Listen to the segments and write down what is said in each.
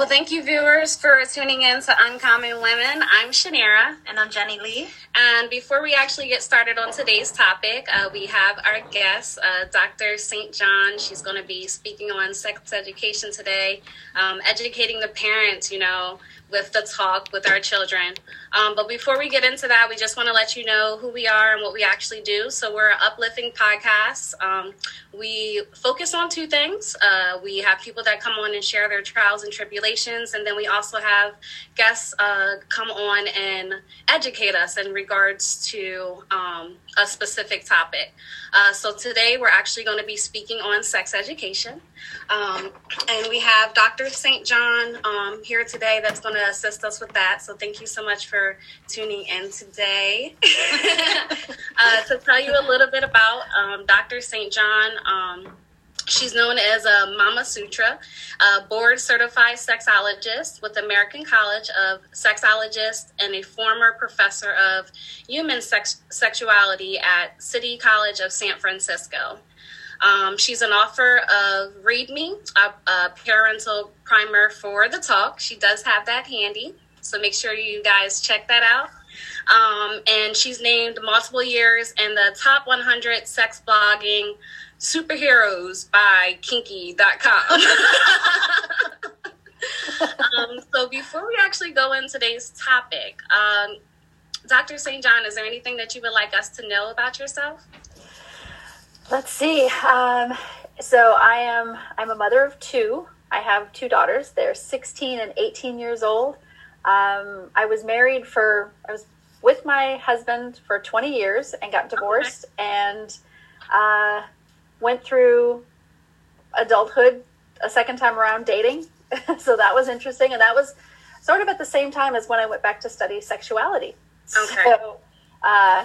Well, thank you, viewers, for tuning in to Uncommon Women. I'm Chaniera. And I'm Jenni Lee. And before we actually get started on today's topic, uh, we have our guest, uh, Dr. St. John. She's going to be speaking on sex education today, um, educating the parents, you know, with the talk with our children. Um, but before we get into that, we just want to let you know who we are and what we actually do. So we're an uplifting podcast. Um, we focus on two things. Uh, we have people that come on and share their trials and tribulations, and then we also have guests uh, come on and educate us in regards to um, a specific topic. Uh, so today we're actually going to be speaking on sex education. Um, and we have Dr. St. John um, here today that's going to assist us with that. So thank you so much for tuning in today. uh, to tell you a little bit about um, Dr. St. John. She's known as a Mama Sutra, a board certified sexologist with American College of Sexologists and a former professor of human sex- sexuality at City College of San Francisco. Um, she's an author of Read Me, a, a, parental primer for the talk. She does have that handy, so make sure you guys check that out. Um, and she's named multiple years in the top 100 sex blogging superheroes by Kinkly.com. um, so before we actually go in today's topic, um, Dr. St. John, is there anything that you would like us to know about yourself? Let's see. Um, so I am I'm a mother of two. I have two daughters. They're 16 and 18 years old. Um, I was married for I was with my husband for 20 years and got divorced okay. and uh, went through adulthood a second time around dating. so that was interesting, and that was sort of at the same time as when I went back to study sexuality. Okay. So, uh,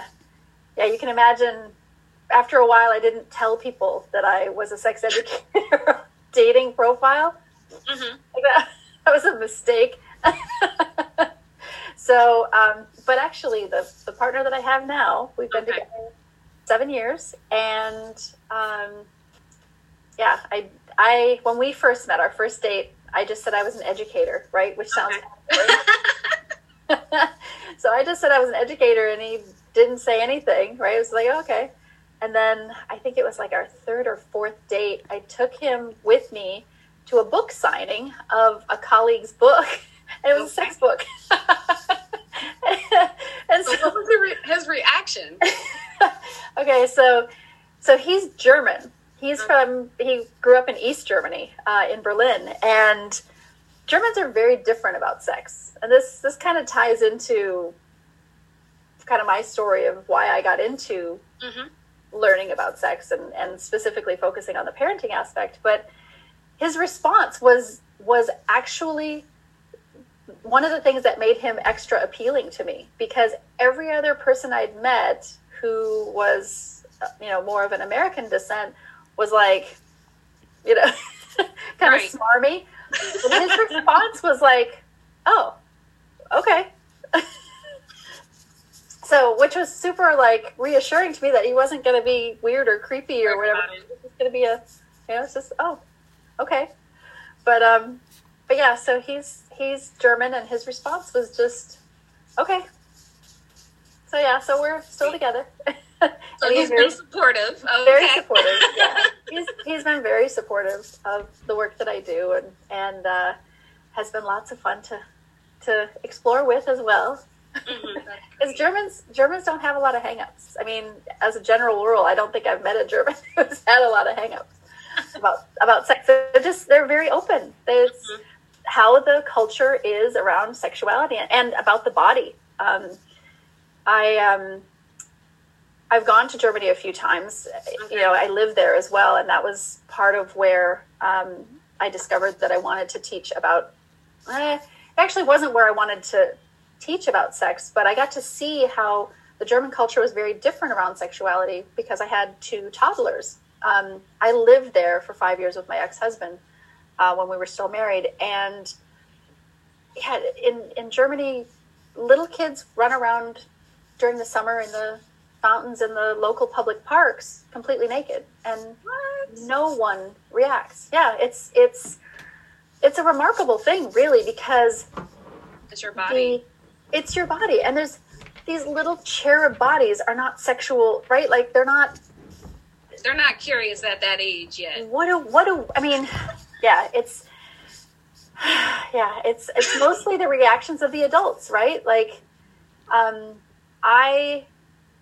yeah, you can imagine after a while, I didn't tell people that I was a sex educator dating profile. Mm-hmm. That, that, was a mistake. so, um, but actually, the, the partner that I have now, we've been okay. together seven years, and um, yeah, I, I when we first met, our first date, I just said I was an educator, right? Which sounds okay. so I just said I was an educator, and he didn't say anything, right? It was like, okay. And then I think it was like our third or fourth date, I took him with me to a book signing of a colleague's book. And it was a sex book. and so, so, what was re- his reaction? okay, so so he's German. He's from he grew up in East Germany, uh, in Berlin, and Germans are very different about sex. And this this kind of ties into kind of my story of why I got into mm-hmm learning about sex and, and specifically focusing on the parenting aspect. But his response was was actually one of the things that made him extra appealing to me because every other person I'd met who was you know more of an American descent was like you know kind right. of smarmy. And his response was like, "Oh, okay." So, which was super like reassuring to me that he wasn't going to be weird or creepy or whatever. It was going to be a, you know, it's just oh, okay. But um, but yeah. So he's he's German, and his response was just okay. So yeah, so we're still together. so he's, he's very supportive. Okay. Very supportive. Yeah. he's he's been very supportive of the work that I do, and and uh, has been lots of fun to to explore with as well. Mm-hmm. Because Germans Germans don't have a lot of hangups. I mean, as a general rule, I don't think I've met a German who's had a lot of hangups about about sex. They're just they're very open. It's mm-hmm. how the culture is around sexuality and about the body. Um, I um, I've gone to Germany a few times. You know, I live there as well, and that was part of where um, I discovered that I wanted to teach about. Eh, it actually wasn't where I wanted to teach about sex, but I got to see how the German culture was very different around sexuality because I had two toddlers. Um, I lived there for five years with my ex husband uh, when we were still married, and yeah, in in Germany, little kids run around during the summer in the fountains in the local public parks completely naked, and what? no one reacts. Yeah, it's it's it's a remarkable thing, really, because it's your body. The, it's your body, and there's these little cherub bodies are not sexual, right? Like they're not. They're not curious at that age yet. What do what do I mean? Yeah, it's yeah, it's it's mostly the reactions of the adults, right? Like, um, I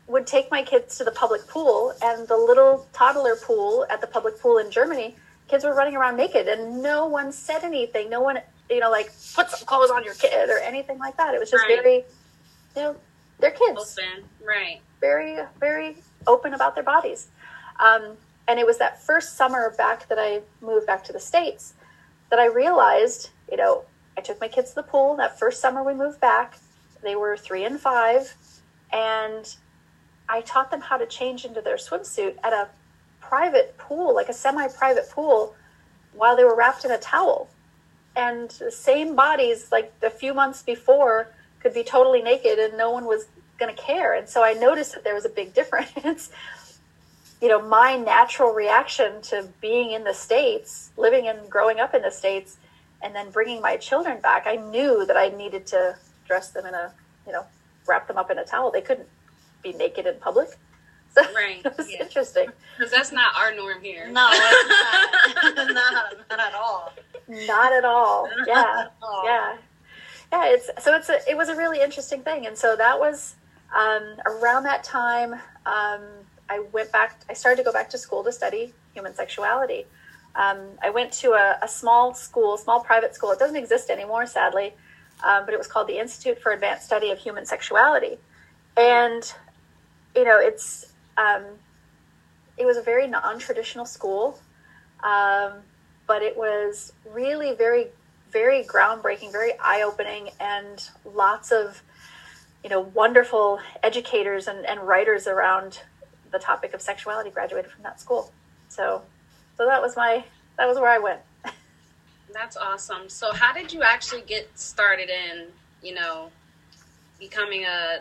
would take my kids to the public pool, and the little toddler pool at the public pool in Germany, kids were running around naked, and no one said anything. No one, you know, like put some clothes on your kid or anything like that. It was just right. very, you know, they're kids, open, right? Very, very open about their bodies. Um, and it was that first summer back that I moved back to the states that I realized, you know, I took my kids to the pool that first summer we moved back. They were three and five, and I taught them how to change into their swimsuit at a private pool, like a semi private pool, while they were wrapped in a towel. And the same bodies, like a few months before, could be totally naked and no one was going to care. And so I noticed that there was a big difference. you know, my natural reaction to being in the States, living and growing up in the States, and then bringing my children back, I knew that I needed to dress them in a, you know, wrap them up in a towel. They couldn't be naked in public. So right. it was yeah. interesting. Because that's not our norm here. No, not. not, not at all. Not at all. Yeah. At all. Yeah. Yeah. It's so it's a it was a really interesting thing, and so that was um, around that time. Um, I went back. I started to go back to school to study human sexuality. Um, I went to a, a, small school, small private school. It doesn't exist anymore, sadly, um, but it was called the Institute for Advanced Study of Human Sexuality, and you know, it's um, it was a very non-traditional school, um, but it was really very, very groundbreaking, very eye-opening, and lots of you know wonderful educators and, and writers around the topic of sexuality graduated from that school. So, so that was my that was where I went. That's awesome. So, how did you actually get started in you know becoming a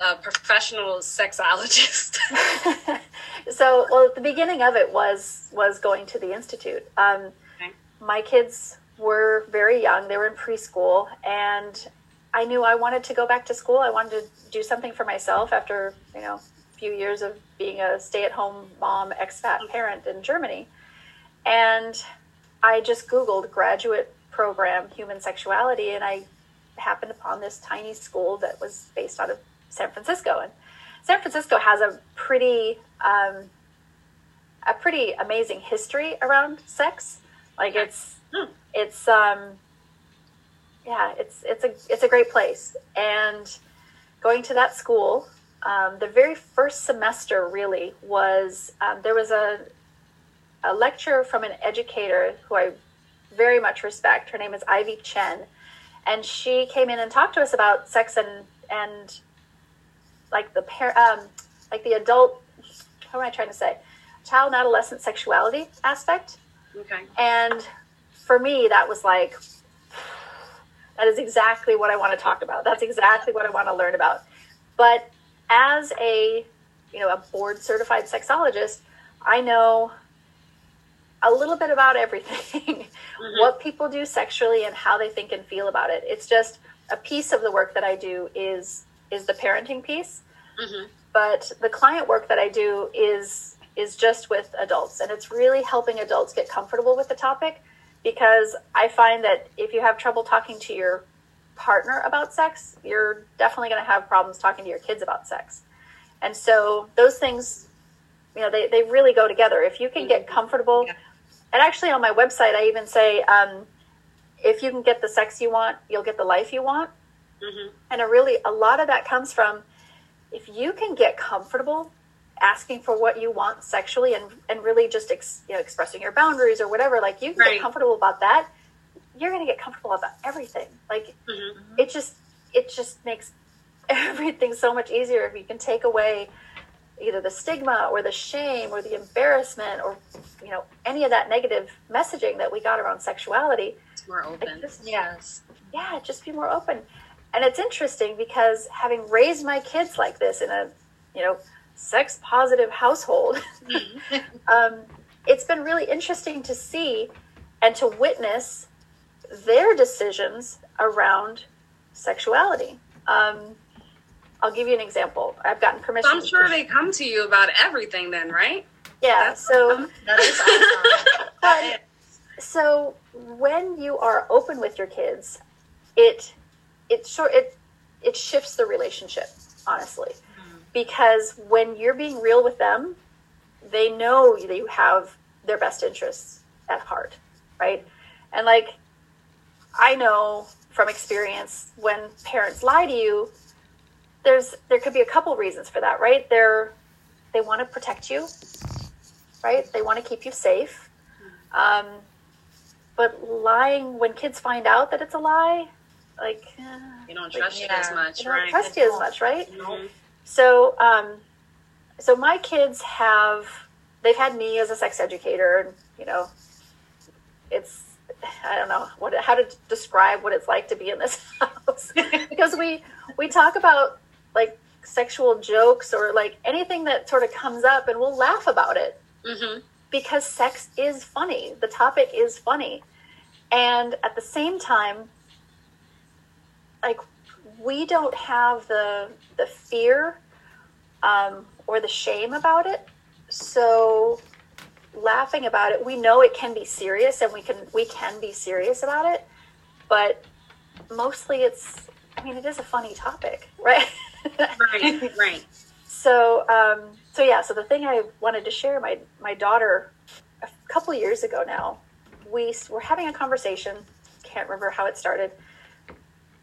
a professional sexologist? so, well, the beginning of it was was going to the institute. Um, okay. My kids were very young; they were in preschool, and I knew I wanted to go back to school. I wanted to do something for myself after you know a few years of being a stay-at-home mom, expat parent in Germany, and I just Googled graduate program human sexuality, and I happened upon this tiny school that was based out of San Francisco. And San Francisco has a pretty um, a pretty amazing history around sex. Like it's it's um, yeah, it's it's a it's a great place. And going to that school, um, the very first semester really was um, there was a a lecture from an educator who I very much respect. Her name is Ivy Chen, and she came in and talked to us about sex and and like the par- um, like the adult how am I trying to say child and adolescent sexuality aspect. Okay. And for me, that was like that is exactly what I want to talk about. That's exactly what I want to learn about. But as a you know a board certified sexologist, I know a little bit about everything mm-hmm. what people do sexually and how they think and feel about it it's just a piece of the work that i do is is the parenting piece mm-hmm. but the client work that i do is is just with adults and it's really helping adults get comfortable with the topic because i find that if you have trouble talking to your partner about sex you're definitely going to have problems talking to your kids about sex and so those things you know they, they really go together if you can get mm-hmm. comfortable yeah and actually, on my website, I even say, um, if you can get the sex you want, you'll get the life you want. Mm-hmm. And a really, a lot of that comes from if you can get comfortable asking for what you want sexually and, and really just ex, you know, expressing your boundaries or whatever, like you can right. get comfortable about that, you're going to get comfortable about everything. Like mm-hmm. it just, it just makes everything so much easier if you can take away either the stigma or the shame or the embarrassment or you know any of that negative messaging that we got around sexuality it's more open just, yes yeah just be more open and it's interesting because having raised my kids like this in a you know sex positive household mm-hmm. um, it's been really interesting to see and to witness their decisions around sexuality. Um, I'll give you an example. I've gotten permission. So I'm sure they come to you about everything then, right? Yeah. That's So, That is awesome. Is. so when you are open with your kids, it it short it it shifts the relationship honestly, mm-hmm. because when you're being real with them, they know that you have their best interests at heart, right? And like I know from experience when parents lie to you, there's there could be a couple reasons for that, right? They're they want to protect you, right? They want to keep you safe. Um, but lying when kids find out that it's a lie, like You don't trust you Yeah. as much, they don't right? trust you as much, right? Mhm. So, um, so my kids have they've had me as a sex educator, and you know, it's I don't know what how to describe what it's like to be in this house because we we talk about like sexual jokes or like anything that sort of comes up, and we'll laugh about it Mhm. because sex is funny. The topic is funny. And at the same time, like we don't have the the fear um, or the shame about it. So laughing about it, we know it can be serious and we can we can be serious about it, but mostly it's I mean it is a funny topic, right? Right, right. So, um, so yeah. So the thing I wanted to share, my my daughter, a couple years ago now, we were having a conversation. Can't remember how it started,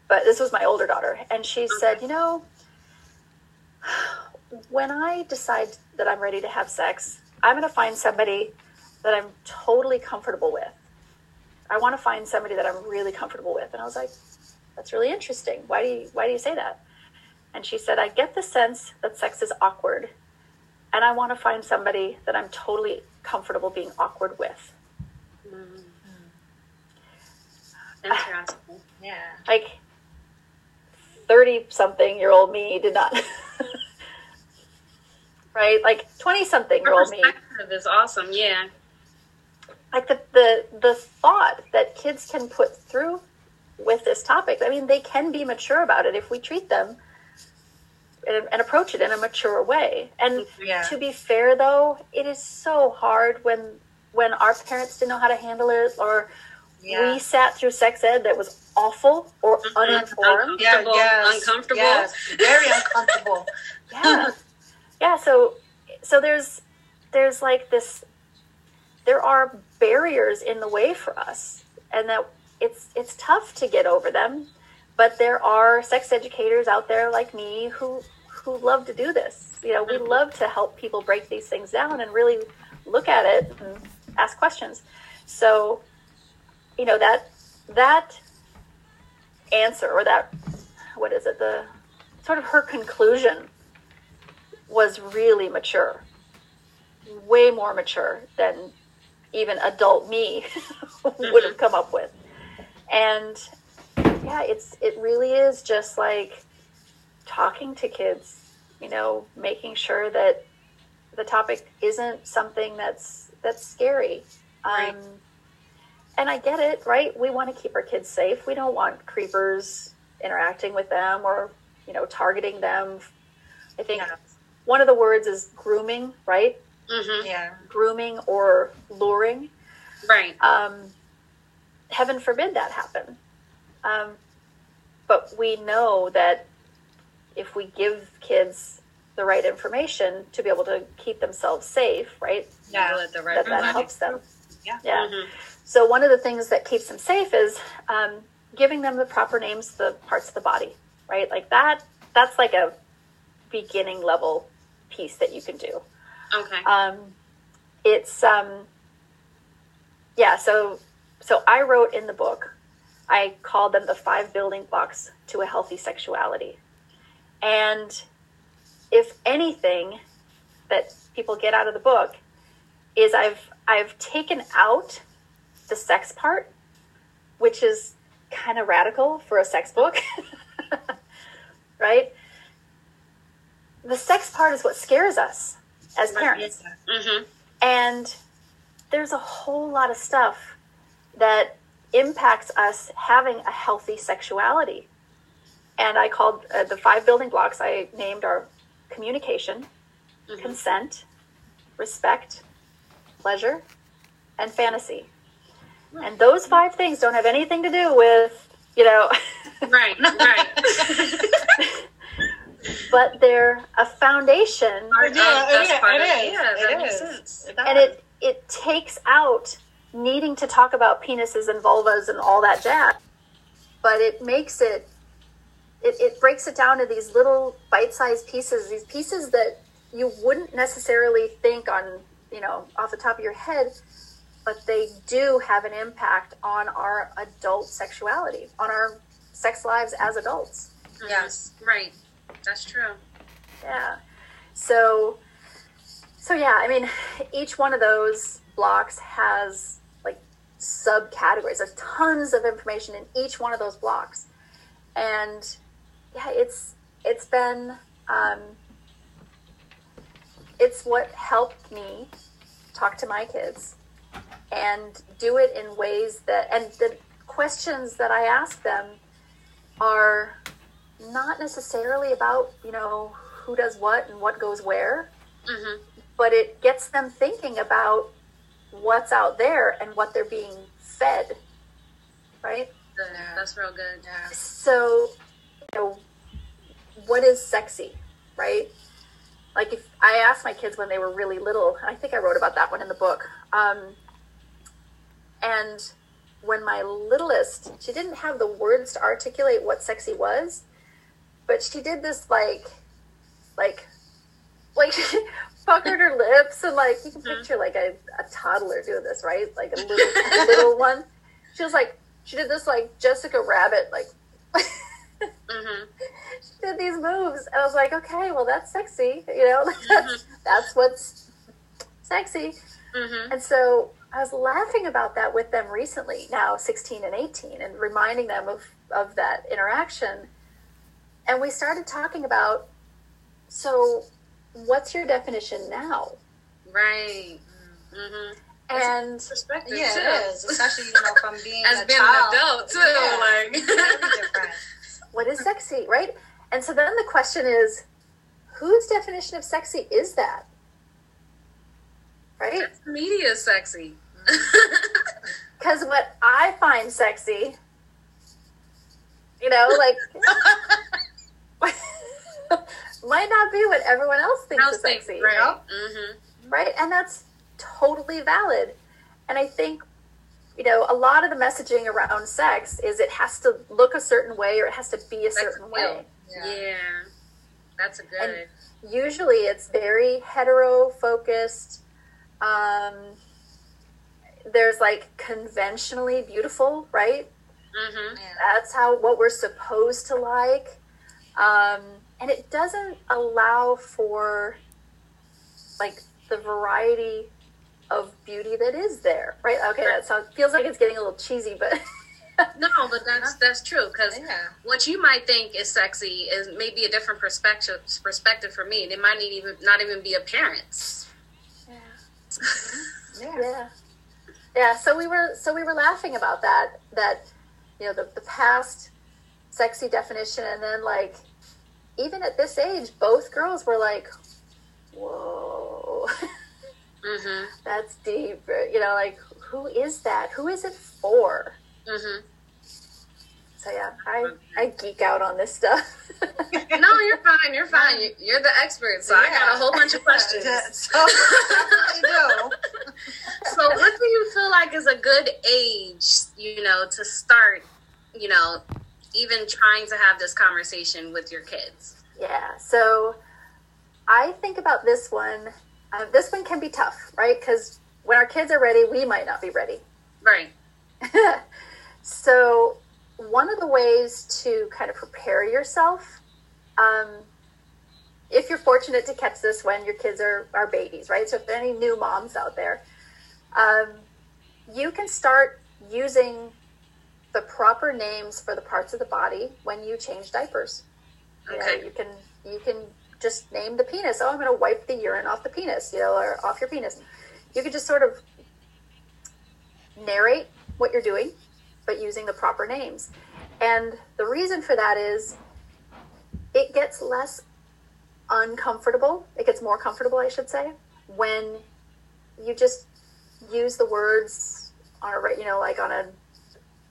but this was my older daughter, and she said, "You know, when I decide that I'm ready to have sex, I'm going to find somebody that I'm totally comfortable with. I want to find somebody that I'm really comfortable with." And I was like, "That's really interesting. Why do you Why do you say that?" And she said, I get the sense that sex is awkward, and I want to find somebody that I'm totally comfortable being awkward with. Mhm. Interesting. Yeah. Like, 30 something year old me did not. right? Like, 20 something year old me. perspective is awesome. Yeah. Like, the, the, the thought that kids can put through with this topic, I mean, they can be mature about it if we treat them and, and approach it in a mature way. And Yeah. to be fair though it is so hard when when our parents didn't know how to handle it or Yeah. we sat through sex ed that was awful or Mhm. uninformed Yeah, Uncomfortable, yes, uncomfortable. Yes, very uncomfortable. yeah yeah so so there's there's like this there are barriers in the way for us and that it's it's tough to get over them but there are sex educators out there like me who who love to do this. You know we Mhm. love to help people break these things down and really look at it and ask questions. So you know that that answer or that what is it? The sort of her conclusion was really mature. Way more mature than even adult me would have come up with. And yeah it's it really is just like talking to kids you know making sure that the topic isn't something that's that's scary Right. um, and i get it right we want to keep our kids safe we don't want creepers interacting with them or you know targeting them i think Yeah. one of the words is grooming right hmm Yeah. grooming or luring Right. um, heaven forbid that happen. Um, but we know that if we give kids the right information to be able to keep themselves safe, right, Yeah. Let the right that that helps them. Yeah. Yeah. Mhm. So one of the things that keeps them safe is um, giving them the proper names the parts of the body, right? Like that. That's like a beginning level piece that you can do. Okay. Um, it's um, yeah. So so I wrote in the book. I called them the five building blocks to a healthy sexuality, and if anything that people get out of the book is I've I've taken out the sex part, which is kind of radical for a sex book, right? The sex part is what scares us as parents. hmm And there's a whole lot of stuff that impacts us having a healthy sexuality. And I called uh, the five building blocks I named are communication, Mhm. consent, respect, pleasure, and fantasy. And those five things don't have anything to do with, you know, Right, right. but they're a foundation Part of- Yeah, that's it part is, of- it is, it that makes sense. And it it takes out needing to talk about penises and vulvas and all that jazz but it makes it it, it breaks it down to these little bite-sized pieces these pieces that you wouldn't necessarily think on you know off the top of your head but they do have an impact on our adult sexuality on our sex lives as adults Yes. Right. That's true. Yeah. So, so yeah, I mean, each one of those blocks has subcategories. There's tons of information in each one of those blocks, and yeah, it's it's been um, it's what helped me talk to my kids and do it in ways that and the questions that I ask them are not necessarily about you know who does what and what goes where hmm but it gets them thinking about what's out there and what they're being fed right Yeah. That's real good. Yeah. so you know what is sexy right like if i asked my kids when they were really little i think i wrote about that one in the book um, and when my littlest she didn't have the words to articulate what sexy was but she did this like like like puckered her lips and like you can Mhm. picture like a, a toddler doing this right? Like a little little one. She was like she did this like jessica rabbit like hmm she did these moves. And i was like okay well that's sexy you know? That's, that's what's sexy. Hmm and so I was laughing about that with them recently, now 16 and 18, and reminding them of, of that interaction. And we started talking about so, what's your definition now? Right. Mm-hmm. And Perspective Yeah, too. it is. Especially, you know, from being As a being child. an adult too. Yeah. Like. Very different. what is sexy, right? And so then the question is whose definition of sexy is that? Right? That's media sexy. Because what I find sexy, you know, like, might not be what everyone else thinks House is thing, sexy. right? Yep. hmm right? And that's totally valid. And I think, you know, a lot of the messaging around sex is it has to look a certain way or it has to be a certain way. Yeah. Yeah. That's a good. Usually it's very hetero focused. Um, there's like conventionally beautiful, right? hmm That's how what we're supposed to like. Um, and it doesn't allow for like the variety of beauty that is there, right? Okay, that sounds feels like it's getting a little cheesy, but No, but that's that's true because Yeah. what you might think is sexy is maybe a different perspective perspective for me. It might not even not even be appearance. Yeah. yeah, yeah. So we were so we were laughing about that that you know the the past sexy definition, and then like even at this age, both girls were like, whoa. hmm That's deep. You know, like who is that? Who is it for? hmm So yeah, I I geek out on this stuff. No, you're fine. You're fine. You- You're the expert, so I got a whole bunch of questions. Yeah, so, I do. So, what do you feel like is a good age, you know, to start, you know, even trying to have this conversation with your kids? yeah. So I think about this one. Uh, this one can be tough, right? Because when our kids are ready, we might not be ready. Right. so one of the ways to kind of prepare yourself um, if you're fortunate to catch this when your kids are, are babies right so if there are any new moms out there um, you can start using the proper names for the parts of the body when you change diapers you know, Okay. you can you can just name the penis oh i'm going to wipe the urine off the penis you know or off your penis you could just sort of narrate what you're doing, but using the proper names. And the reason for that is it gets less uncomfortable. It gets more comfortable, I should say, when you just use the words on a, you know, like on a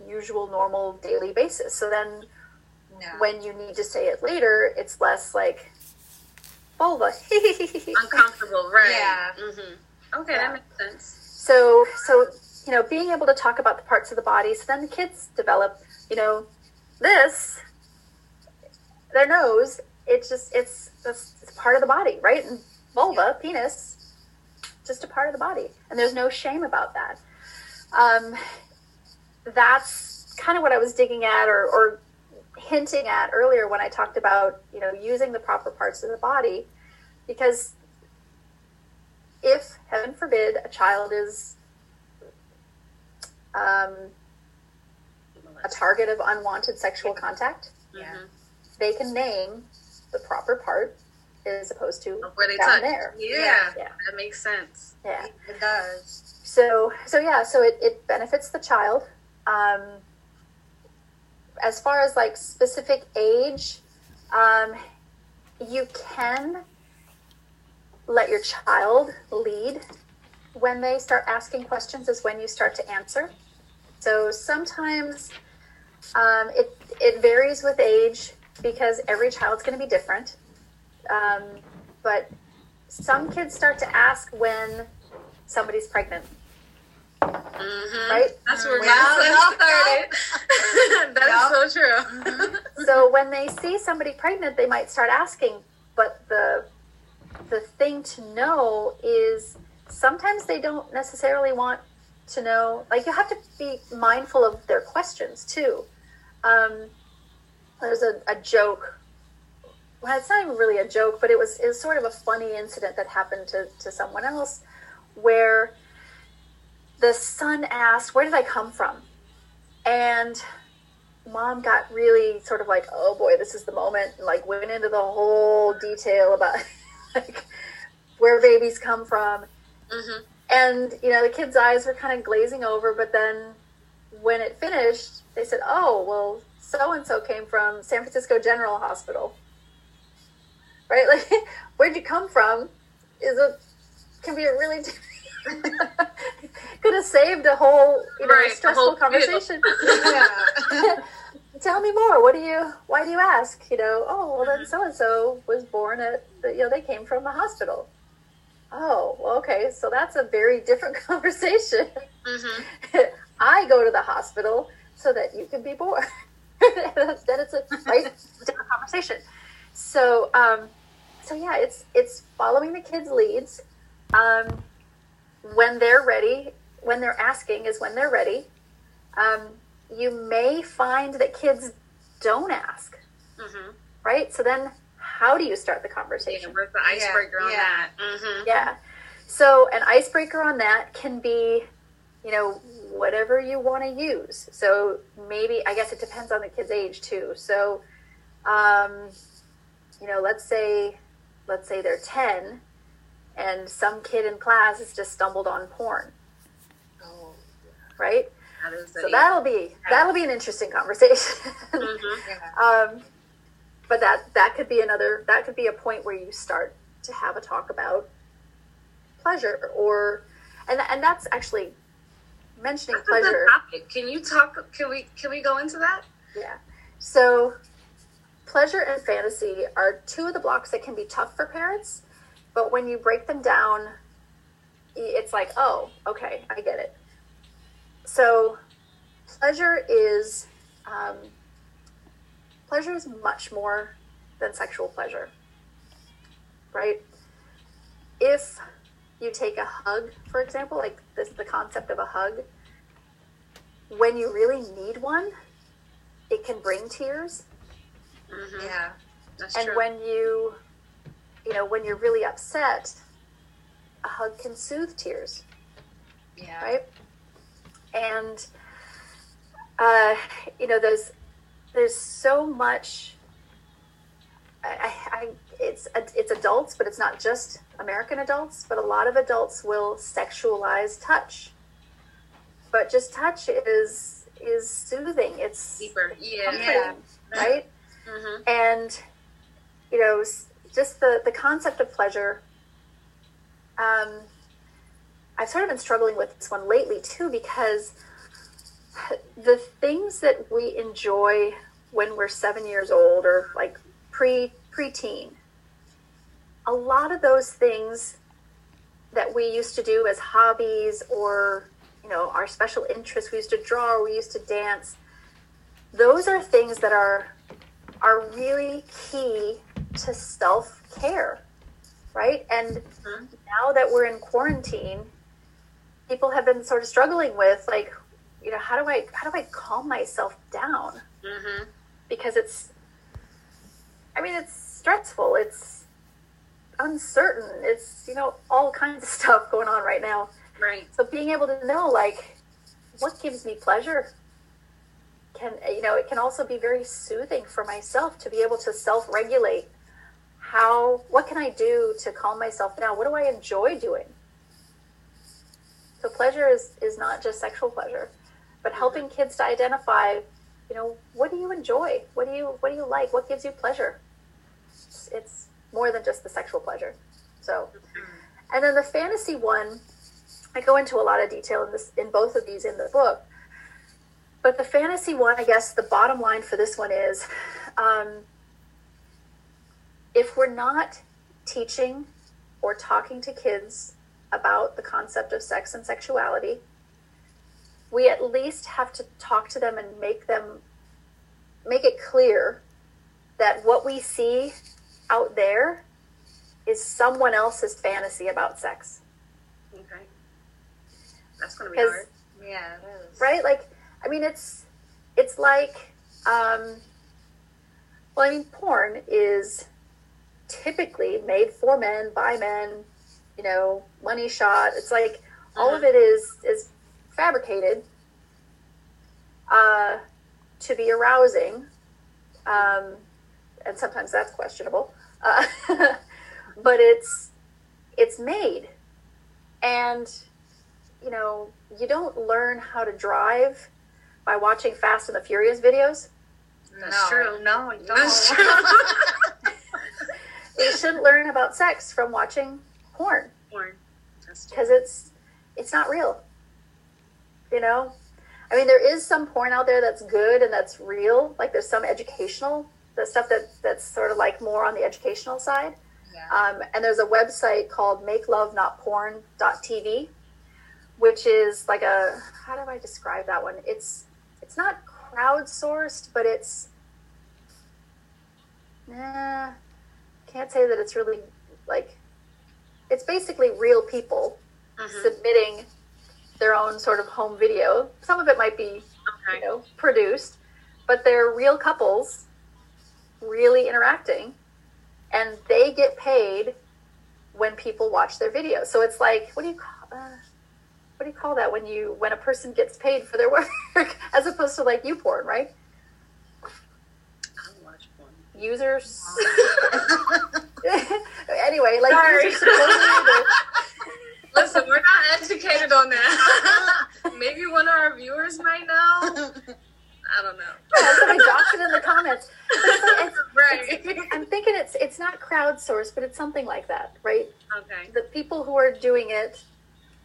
usual, normal, daily basis. So then No. when you need to say it later, it's less like vulva. Uncomfortable, right? Yeah. hmm Okay, Yeah. that makes sense. so, so you know, being able to talk about the parts of the body, so then the kids develop, you know, this, their nose. It's just it's it's, it's part of the body, right? And vulva, penis, just a part of the body, and there's no shame about that. Um, that's kind of what I was digging at, or, or hinting at earlier when I talked about you know using the proper parts of the body, because if heaven forbid a child is um, a target of unwanted sexual contact, Yeah. Mhm. they can name the proper part as opposed to Where they down touch. there. Yeah, Yeah. that makes sense. Yeah. It does. So so yeah, so it, it benefits the child. Um, as far as like specific age, um, you can let your child lead when they start asking questions is when you start to answer. So sometimes um, it it varies with age because every child's going to be different. Um, but some kids start to ask when somebody's pregnant, Mm-hmm. right? That's where we all Yeah. started. That is so true. so when they see somebody pregnant, they might start asking. But the the thing to know is sometimes they don't necessarily want to know. Like you have to be mindful of their questions too. Um, there's a, a joke. Well, it's not even really a joke, but it was it was sort of a funny incident that happened to, to someone else where the son asked, Where did I come from? And mom got really sort of like, oh boy, this is the moment, and like went into the whole detail about like where babies come from. hmm And, you know, the kid's eyes were kind of glazing over, but then when it finished, they said, oh, well, so and so came from San Francisco General Hospital. Right? Like, where'd you come from? Is a, can be a really, could have saved a whole, you know, Right, stressful whole conversation. Tell me more. What do you? Why do you ask? You know, oh, well, then so and so was born at. You know, they came from the hospital. Oh, well, okay. So that's a very different conversation. hmm I go to the hospital so that you can be born. then it's a right different conversation. So, um, so yeah, it's it's following the kids' leads. Um, when they're ready, when they're asking is when they're ready. Um, you may find that kids don't ask, hmm right? So then, how do you start the conversation? where's the icebreaker on yeah. that? hmm Yeah. So an icebreaker on that can be, you know, whatever you want to use. So maybe I guess it depends on the kid's age too. So, um, you know, let's say, let's say they're ten, and some kid in class has just stumbled on porn, Oh, right? That So that'll be that'll be an interesting conversation. hmm yeah. um, but that that could be another that could be a point where you start to have a talk about pleasure or and and that's actually mentioning That's pleasure topic. Can you talk? Can we? Can we go into that? yeah so pleasure and fantasy are two of the blocks that can be tough for parents but when you break them down it's like oh okay i get it so pleasure is um, pleasure is much more than sexual pleasure right if you take a hug for example like this the concept of a hug when you really need one it can bring tears hmm Yeah. That's and true. when you you know when you're really upset a hug can soothe tears Yeah. right and uh, you know there's there's so much I, I, it's it's adults but it's not just american adults but a lot of adults will sexualize touch but just touch is is soothing. It's Deeper. Yeah. Yeah. right? Mm-hmm. and you know just the the concept of pleasure um i've sort of been struggling with this one lately too because the things that we enjoy when we're seven years old or like pre preteen a lot of those things that we used to do as hobbies or you know our special interests we used to draw or we used to dance those are things that are are really key to self care, right? And Mhm. now that we're in quarantine, people have been sort of struggling with like, you know, how do I how do I calm myself down? Mm-hmm. Because it's, I mean, it's stressful. It's uncertain. It's you know all kinds of stuff going on right now. Right. So being able to know like what gives me pleasure can you know it can also be very soothing for myself to be able to self-regulate how what can I do to calm myself down? What do I enjoy doing? So pleasure is is not just sexual pleasure, but helping kids to identify, you know, what do you enjoy? What do you what do you like? What gives you pleasure? It's, it's more than just the sexual pleasure. So and then the fantasy one I go into a lot of detail in this in both of these in the book. But the fantasy one, I guess the bottom line for this one is um, if we're not teaching or talking to kids about the concept of sex and sexuality, we at least have to talk to them and make them make it clear that what we see out there is someone else's fantasy about sex. Okay. That's gonna be Because hard. Yeah, it is. right like i mean it's it's like um well i mean porn is typically made for men by men you know money shot it's like all of it is is fabricated uh to be arousing um and sometimes that's questionable uh, but it's it's made and you know, you don't learn how to drive by watching Fast and the Furious videos. That's no, true. No, you don't. That's true. You should learn about sex from watching porn Porn. Because it's it's not real. You know, I mean, there is some porn out there that's good and that's real. Like there's some educational, the stuff that that's sort of like more on the educational side. Yeah. Um, and there's a website called makelovenotporn.tv, which is like a how do I describe that one? It's it's not crowdsourced, but it's nah, can't say that it's really like it's basically real people Mhm. submitting their own sort of home video. Some of it might be you know, produced, but they're real couples really interacting and they get paid when people watch their videos. So it's like, what do you call, uh, what do you call that when you, when a person gets paid for their work as opposed to like you porn, right? I don't watch porn. Users. anyway, like Sorry. users Listen, we're not educated on that. Maybe one of our viewers might know. I don't know. yeah, somebody drops it in the comments. It's like- right. I'm thinking it's it's not crowdsourced, but it's something like that, right? Okay. the people who are doing it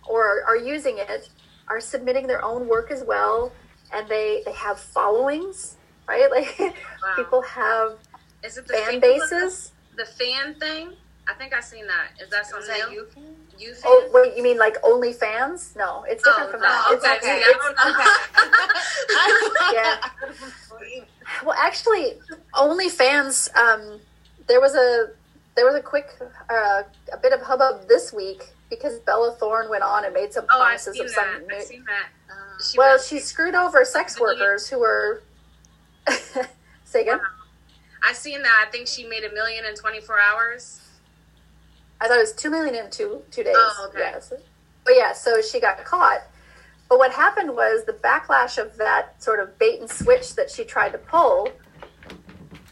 or are using it are submitting their own work as well and they they have followings right like Wow. people have Is it the fan fan- bases The fan thing? I think I've seen that. Is that Is something that else? you? You oh wait you mean like OnlyFans no it's different Oh, from no. that it's, Okay. it's, See, I don't know. yeah well actually OnlyFans um there was a there was a quick uh, a bit of hubbub this week because Bella Thorne went on and made some Oh, I've promises seen of some that. new, I've seen that. Uh, She well was- she screwed over sex workers who were say again I seen that. I think she made a million in 24 hours. I thought it was two million in two two days. Oh, okay. Yes. But yeah, so she got caught. But what happened was the backlash of that sort of bait and switch that she tried to pull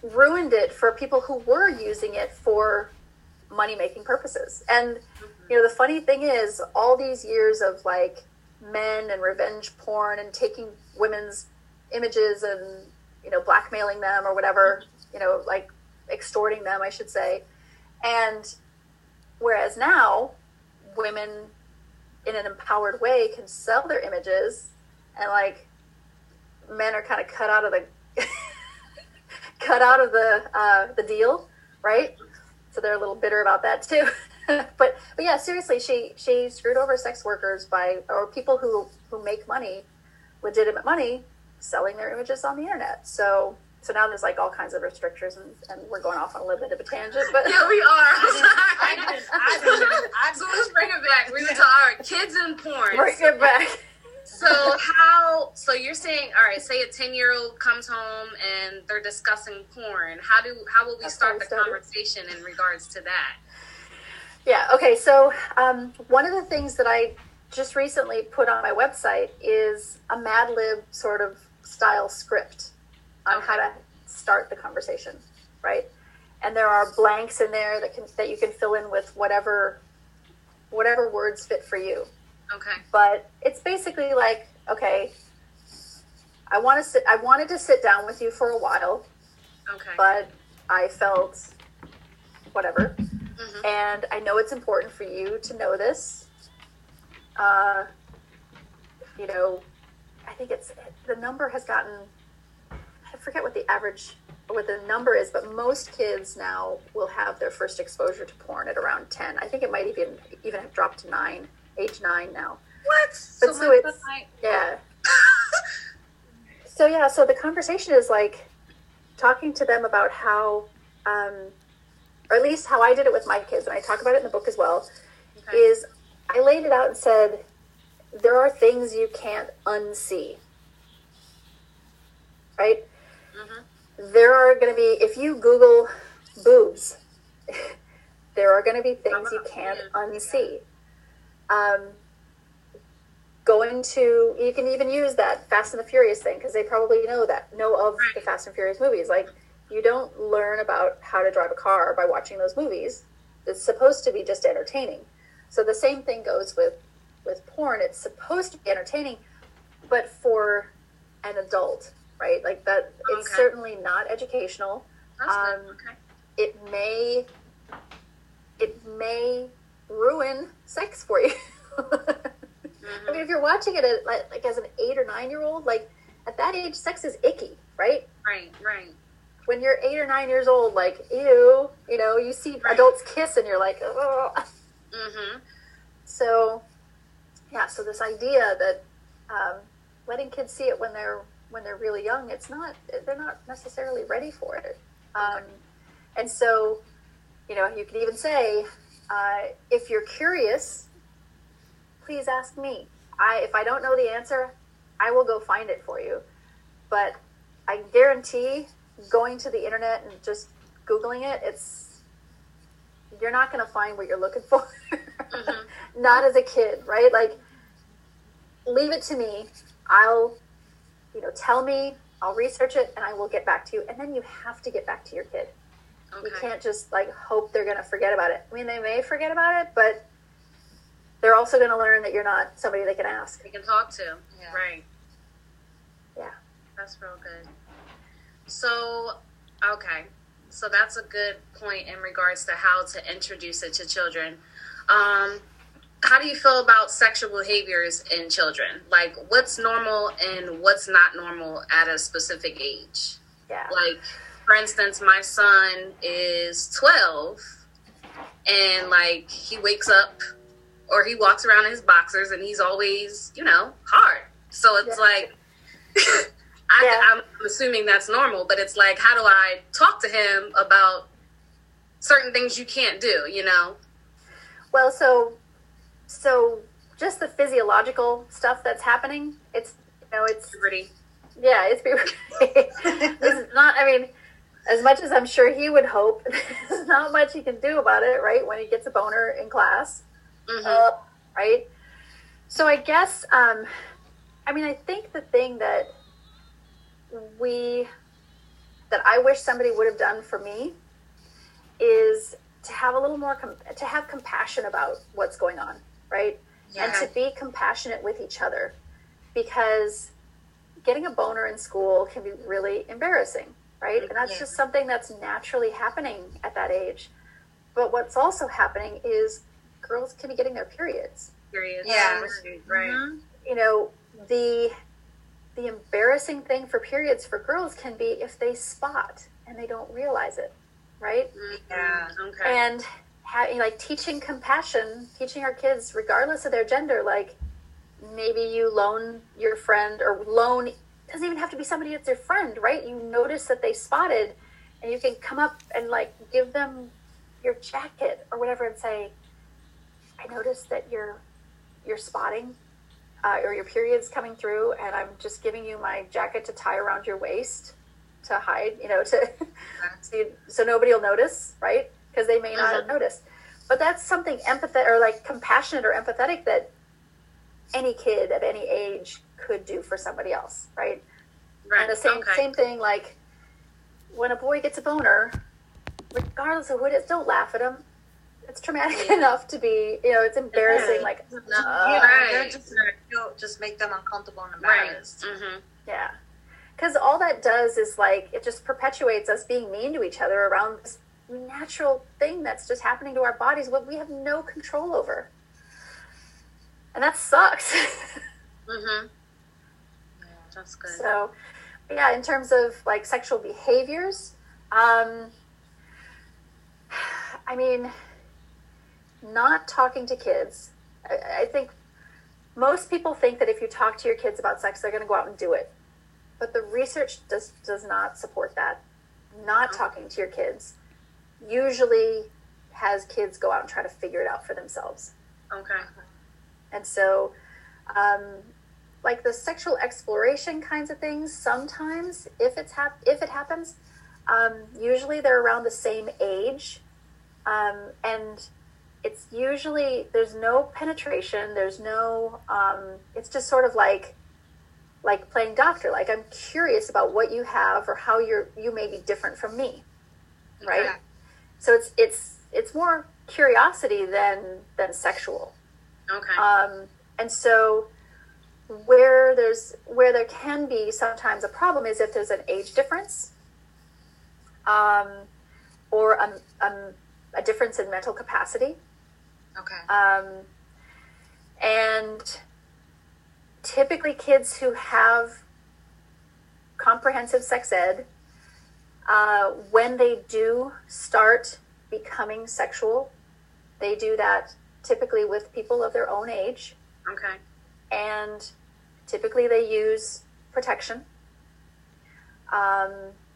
ruined it for people who were using it for money making purposes. And mm-hmm. you know, the funny thing is all these years of like men and revenge porn and taking women's images and you know blackmailing them or whatever you know like extorting them i should say. And whereas now women in an empowered way can sell their images and like men are kind of cut out of the cut out of the uh, the deal right? So they're a little bitter about that too. But but yeah seriously she she screwed over sex workers by or people who who make money legitimate money selling their images on the internet. So so now there's like all kinds of restrictions and, and we're going off on a little bit of a tangent but Yeah, we are. I didn't, I didn't, I so let's bring it back. We were talking all right, kids and porn. bring it back So how? So you're saying, all right, say a ten year old comes home and they're discussing porn. How do? How will we That's start the started. conversation in regards to that? Yeah, okay. So, um, one of the things that I just recently put on my website is a Mad Lib sort of style script on how to start the conversation, right? And there are blanks in there that can that you can fill in with whatever whatever words fit for you. Okay. But it's basically like, okay, I want to sit I wanted to sit down with you for a while, Okay. but I felt whatever. Mhm. And I know it's important for you to know this. Uh, you know, I think it's the number has gotten, forget what the average, what the number is, but most kids now will have their first exposure to porn at around 10. I think it might even, even have dropped to nine, age nine now. What? But so my it's- might- Yeah. So yeah, so the conversation is like talking to them about how, um, or at least how I did it with my kids, and I talk about it in the book as well. Okay. Is I laid it out and said there are things you can't unsee, right? Mhm. There are going to be if you Google boobs, there are going to be things you can't unsee. Um, going to you can even use that Fast and the Furious thing because they probably know that know of the Fast and Furious movies. Like you don't learn about how to drive a car by watching those movies. It's supposed to be just entertaining. So the same thing goes with with porn. It's supposed to be entertaining, but for an adult, right? Like that. It's Okay. certainly not educational um. Okay. it may it may ruin sex for you. Mm-hmm. I mean, if you're watching it at, like, like as an eight or nine year old, like at that age, sex is icky, right? Right. Right. When you're eight or nine years old, like ew, you know, you see Right. adults kiss and you're like, oh. Mm-hmm. So, yeah. So this idea that um, letting kids see it when they're when they're really young, it's not they're not necessarily ready for it. Um, and so, you know, you could even say, uh, if you're curious, please ask me. I if I don't know the answer, I will go find it for you. But I guarantee going to the internet and just googling it, it's you're not going to find what you're looking for. Mhm. not as a kid, right? Like leave it to me. I'll you know, tell me, I'll research it and I will get back to you. And then you have to get back to your kid. Okay. You can't just like hope they're going to forget about it. I mean, they may forget about it, but they're also going to learn that you're not somebody they can ask. We can talk to. Yeah. Right. Yeah. That's real good. So, okay. So that's a good point in regards to how to introduce it to children. Um, how do you feel about sexual behaviors in children? Like, what's normal and what's not normal at a specific age? Yeah. Like, for instance, my son is 12 and, like, he wakes up or he walks around in his boxers and he's always, you know, hard. So it's Yeah. like, I, Yeah. I'm assuming that's normal, but it's like, how do I talk to him about certain things you can't do, you know? Well, so so just the physiological stuff that's happening, it's you know, it's pretty. yeah, it's it's not I mean, as much as I'm sure he would hope, there's not much he can do about it, right? When he gets a boner in class. hmm uh, right? So I guess, um, I mean, I think the thing that we, that I wish somebody would have done for me is to have a little more, com- to have compassion about what's going on, right? yeah. and to be compassionate with each other because getting a boner in school can be really embarrassing, right? And that's yeah. just something that's naturally happening at that age. But what's also happening is girls can be getting their periods. Periods. Yeah, right. Mm-hmm. You know, the the embarrassing thing for periods for girls can be if they spot and they don't realize it, right? Yeah. Okay. And like teaching compassion, teaching our kids, regardless of their gender, like maybe you loan your friend or loan doesn't even have to be somebody that's your friend, right? You notice that they spotted, and you can come up and like give them your jacket or whatever and say, "I noticed that you're you're spotting." Uh, or your period's coming through, and I'm just giving you my jacket to tie around your waist to hide, you know, to you, so nobody will notice, right? Because they may not mm-hmm. notice. But that's something empathetic or like compassionate or empathetic that any kid of any age could do for somebody else, right? Right. And the same okay. same thing like when a boy gets a boner, regardless of who it is, don't laugh at him. It's traumatic yeah. enough to be, you know, it's embarrassing. Yeah. Like, no, uh, right. just, just make them uncomfortable and embarrassed. Right. Mm-hmm. Yeah because all that does is like it just perpetuates us being mean to each other around this natural thing that's just happening to our bodies what we have no control over. And that sucks. Mm-hmm. Yeah, that's good. So yeah in terms of like sexual behaviors um i mean not talking to kids. I, I think most people think that if you talk to your kids about sex they're going to go out and do it. But the research does does not support that. Not uh-huh. talking to your kids usually has kids go out and try to figure it out for themselves. Okay. And so, um, like the sexual exploration kinds of things, sometimes if it's hap- if it happens, um, usually they're around the same age, um, and it's usually there's no penetration. There's no. Um, it's just sort of like like playing doctor like i'm curious about what you have or how you're you may be different from me right yeah. So it's it's it's more curiosity than than sexual. Okay. Um and so where there's where there can be sometimes a problem is if there's an age difference um or a, a, a difference in mental capacity. Okay. Um and typically kids who have comprehensive sex ed, uh, when they do start becoming sexual, they do that typically with people of their own age. Okay. And typically they use protection. Um,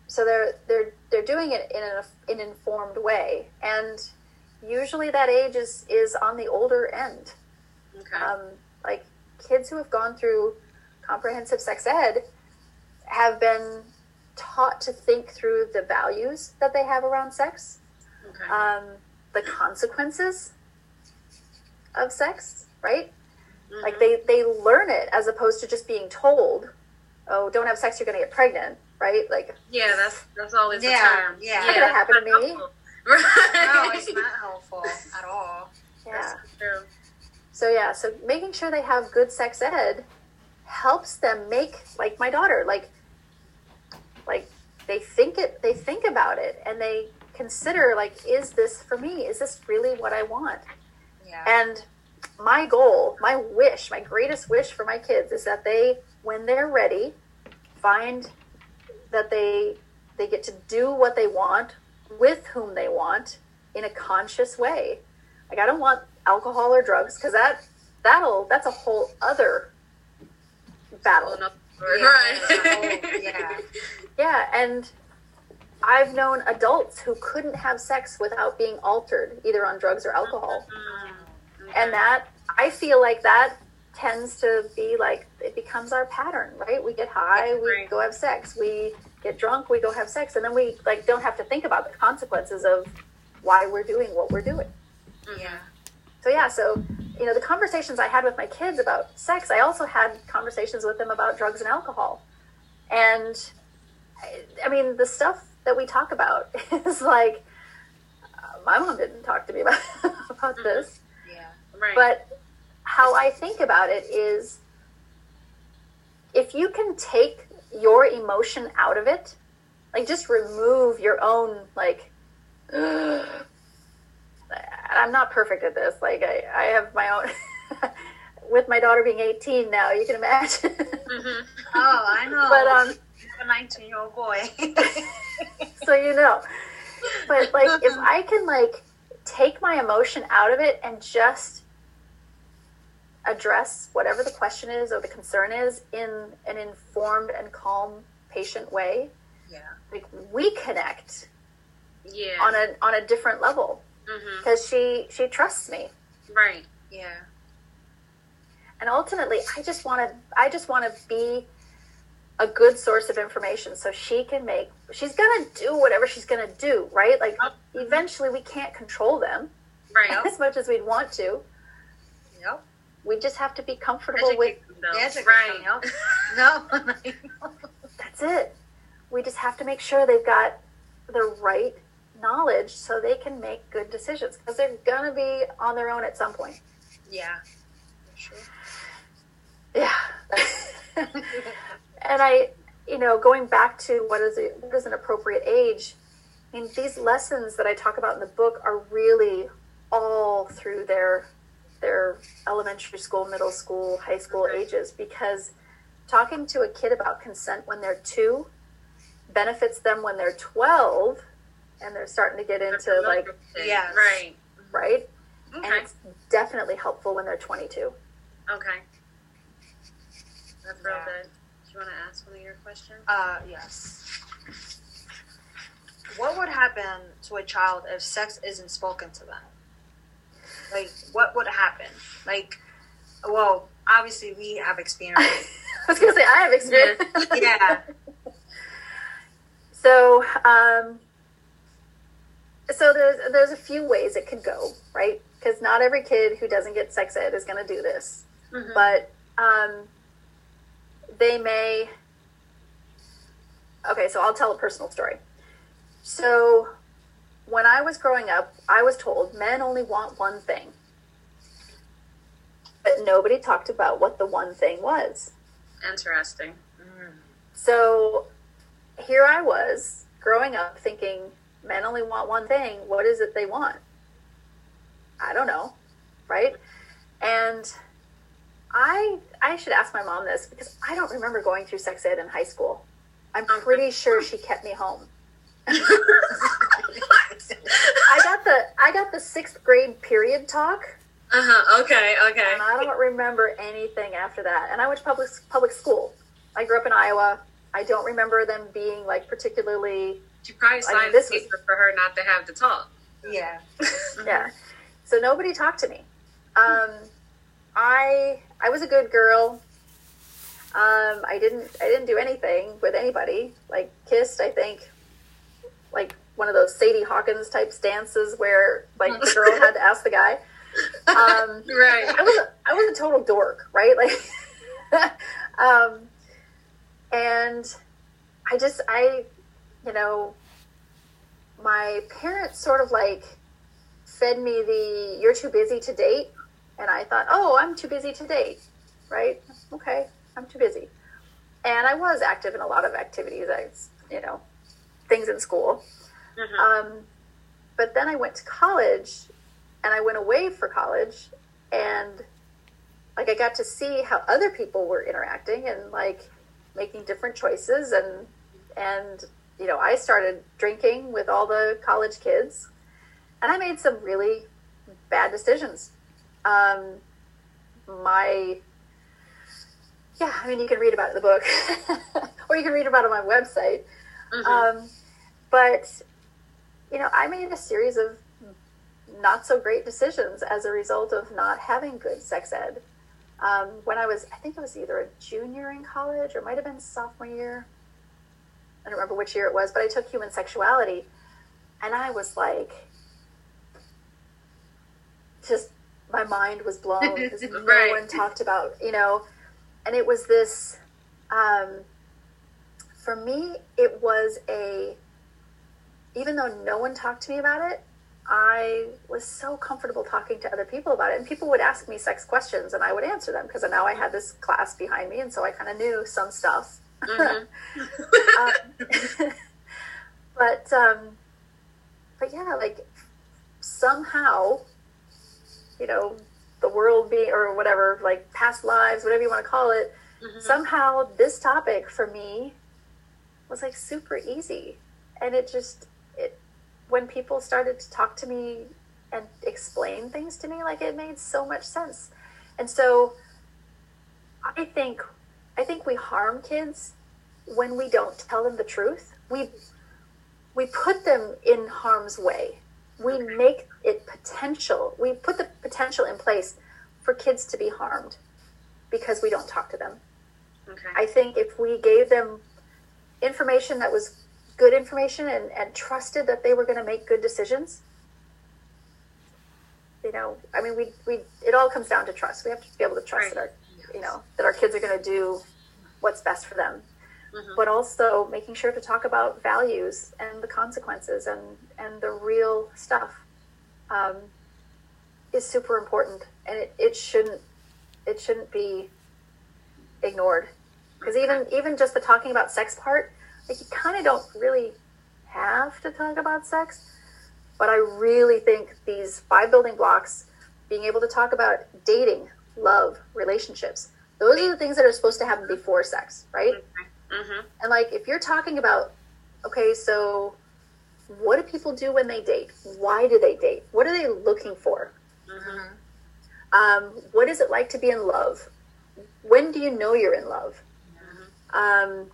so they're they're they're doing it in an, in an informed way, and usually that age is is on the older end. Okay. Um, like kids who have gone through comprehensive sex ed have been taught to think through the values that they have around sex, okay. um, the consequences of sex, right? Mm-hmm. Like they, they learn it as opposed to just being told, oh, don't have sex, you're going to get pregnant, right? Like, yeah, that's that's always yeah, the term. Yeah, it's not going to happen to me. Right. No, it's not helpful at all. Yeah. That's true. So yeah, so making sure they have good sex ed helps them make like my daughter, like like they think it they think about it and they consider like is this for me? Is this really what I want? Yeah. And my goal, my wish, my greatest wish for my kids is that they when they're ready find that they they get to do what they want with whom they want in a conscious way. Like I don't want alcohol or drugs because that that'll that's a whole other battle. Right. yeah. yeah, and I've known adults who couldn't have sex without being altered, either on drugs or alcohol. Mm-hmm. And that I feel like that tends to be like it becomes our pattern, right? We get high, we go have sex. We get drunk, we go have sex, and then we like don't have to think about the consequences of why we're doing what we're doing. Yeah so yeah, so you know, the conversations I had with my kids about sex, I also had conversations with them about drugs and alcohol. And I, mean, the stuff that we talk about is like, uh, my mom didn't talk to me about about mm-hmm. this. Yeah, right. But how I think about it is if you can take your emotion out of it, like just remove your own like I'm not perfect at this. Like I, I have my own with my daughter being 18 now, you can imagine. Mm-hmm. Oh, I know. but um a 19 year old boy. so you know. But like if I can like take my emotion out of it and just address whatever the question is or the concern is in an informed and calm patient way yeah. like we connect Yeah. on a on a different level hmm because she she trusts me Right. Yeah. and ultimately i just want to i just want to be a good source of information so she can make she's gonna do whatever she's gonna do right like eventually we can't control them Right. as much as we'd want to Yep. we just have to be comfortable with Educate them, though. Yeah, it's a good right. one. No. that's it we just have to make sure they've got the right knowledge so they can make good decisions because they're gonna be on their own at some point yeah. Sure. yeah and I, you know, going back to what is it, what is an appropriate age? I mean, these lessons that I talk about in the book are really all through their their elementary school, middle school, high school Right. ages because talking to a kid about consent when they're 2 benefits them when they're 12 and they're starting to get into like, yeah Right. right? And it's definitely helpful when they're 22. Okay. That's real Yeah. good. Do you want to ask one of your questions? Uh, yes. What would happen to a child if sex isn't spoken to them? Like, what would happen? Like, well, obviously we have experience. I was going to say I have experience. yeah. So, um, so there's there's a few ways it could go, right? Because not every kid who doesn't get sex ed is going to do this, Mhm. but um, they may. Okay, so I'll tell a personal story. So, when I was growing up, I was told men only want one thing, but nobody talked about what the one thing was. Interesting. Mm. So here I was growing up thinking men only want one thing. What is it they want? I don't know, right? And I I should ask my mom this because I don't remember going through sex ed in high school. I'm pretty sure she kept me home. I got the I got the sixth grade period talk, Uh huh. Okay. Okay. and I don't remember anything after that. And I went to public public school. I grew up in Iowa. I don't remember them being like particularly She probably mean, signed this a was- paper for her not to have to talk. Yeah. yeah. So nobody talked to me. Um, I I was a good girl. Um, I didn't I didn't do anything with anybody. Like kissed, I think, like one of those Sadie Hawkins type dances where like the girl had to ask the guy. Um, Right. I was a, I was a total dork, right? Like, um, and I just I, you know, my parents sort of like fed me the "you're too busy to date," and I thought, "Oh, I'm too busy to date," right? Okay, I'm too busy, and I was active in a lot of activities, I, you know, things in school. Mhm. Um, but then I went to college and I went away for college and like I got to see how other people were interacting and like making different choices and and you know I started drinking with all the college kids and I made some really bad decisions. Um, my yeah, I mean you can read about it in the book or you can read about it on my website. Mhm. Um, but you know, I made a series of not so great decisions as a result of not having good sex ed. Um, when I was, I think I was either a junior in college or might have been sophomore year. I don't remember which year it was, but I took human sexuality, and I was like, just my mind was blown because no Right. one talked about, you know, and it was this. Um, for me, it was a even though no one talked to me about it, I was so comfortable talking to other people about it. And people would ask me sex questions and I would answer them because now I had this class behind me. And so I kind of knew some stuff. Mm-hmm. um, but, um, but yeah, like somehow, you know, the world being, or whatever, like past lives, whatever you want to call it, mm-hmm. somehow this topic for me was like super easy. And it just, it, when people started to talk to me and explain things to me, like it made so much sense. And so I think I think we harm kids when we don't tell them the truth. We we put them in harm's way. We make it potential. We put the potential in place for kids to be harmed because we don't talk to them. Okay. I think if we gave them information that was good information and, and trusted that they were going to make good decisions, you know, I mean, we, we, it all comes down to trust. We have to be able to trust right. that our, you know, that our kids are going to do what's best for them. Mm-hmm. But also making sure to talk about values and the consequences and, and the real stuff um, is super important. And it, it shouldn't, it shouldn't be ignored because even even just the talking about sex part like you kind of don't really have to talk about sex but i really think these five building blocks being able to talk about dating love relationships those are the things that are supposed to happen before sex right mm-hmm. and like if you're talking about okay so what do people do when they date why do they date what are they looking for mm-hmm. um, what is it like to be in love when do you know you're in love um,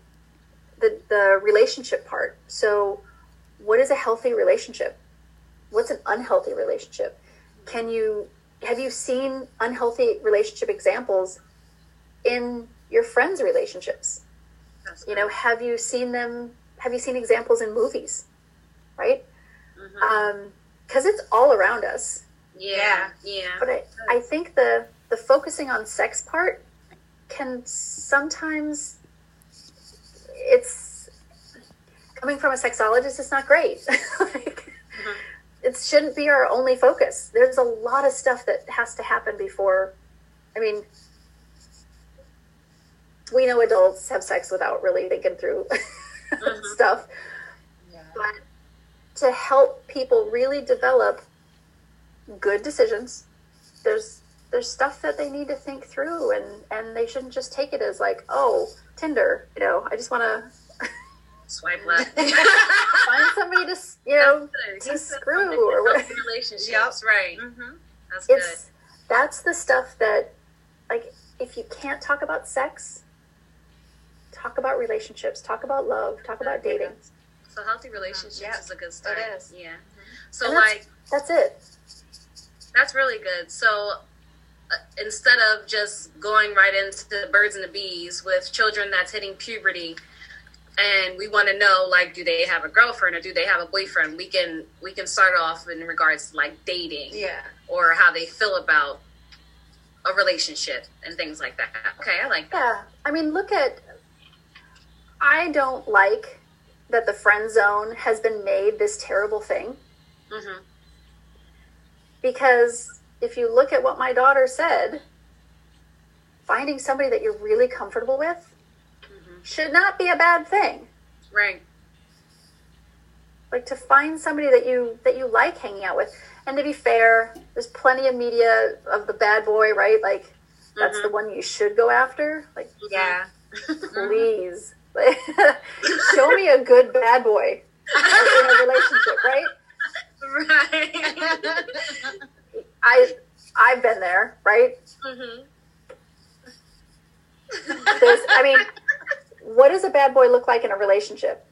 the the relationship part. So, what is a healthy relationship? What's an unhealthy relationship? Can you have you seen unhealthy relationship examples in your friends' relationships? you know, have you seen them? Have you seen examples in movies? Right? Because mm-hmm. um, it's all around us. Yeah, yeah. But I, I think the the focusing on sex part can sometimes it's coming from a sexologist. It's not great. like. It shouldn't be our only focus. There's a lot of stuff that has to happen before. I mean, we know adults have sex without really thinking through mm-hmm. stuff. Yeah. But to help people really develop good decisions, there's there's stuff that they need to think through and and they shouldn't just take it as like, oh, Tinder. You know, I just want to swipe left. find somebody to you know to screw or what. Relationships, yep. right? Mm-hmm. That's it's, good. That's the stuff that, like, if you can't talk about sex, talk about relationships, talk about love, talk about dating. So healthy relationships yeah. is a good start. It is. Yeah. So that's, like that's it. That's really good. So instead of just going right into the birds and the bees with children that's hitting puberty and we want to know like do they have a girlfriend or do they have a boyfriend we can we can start off in regards to like dating yeah or how they feel about a relationship and things like that okay i like that yeah i mean look at i don't like that the friend zone has been made this terrible thing mm-hmm. because if you look at what my daughter said, finding somebody that you're really comfortable with. Should not be a bad thing. Right. Like to find somebody that you that you like hanging out with. And to be fair, there's plenty of media of the bad boy, right? Like that's mm-hmm. the one you should go after. Like yeah. please. show me a good bad boy in a relationship, right? Right. I I've been there, right? Mm-hmm. There's, I mean, what does a bad boy look like in a relationship?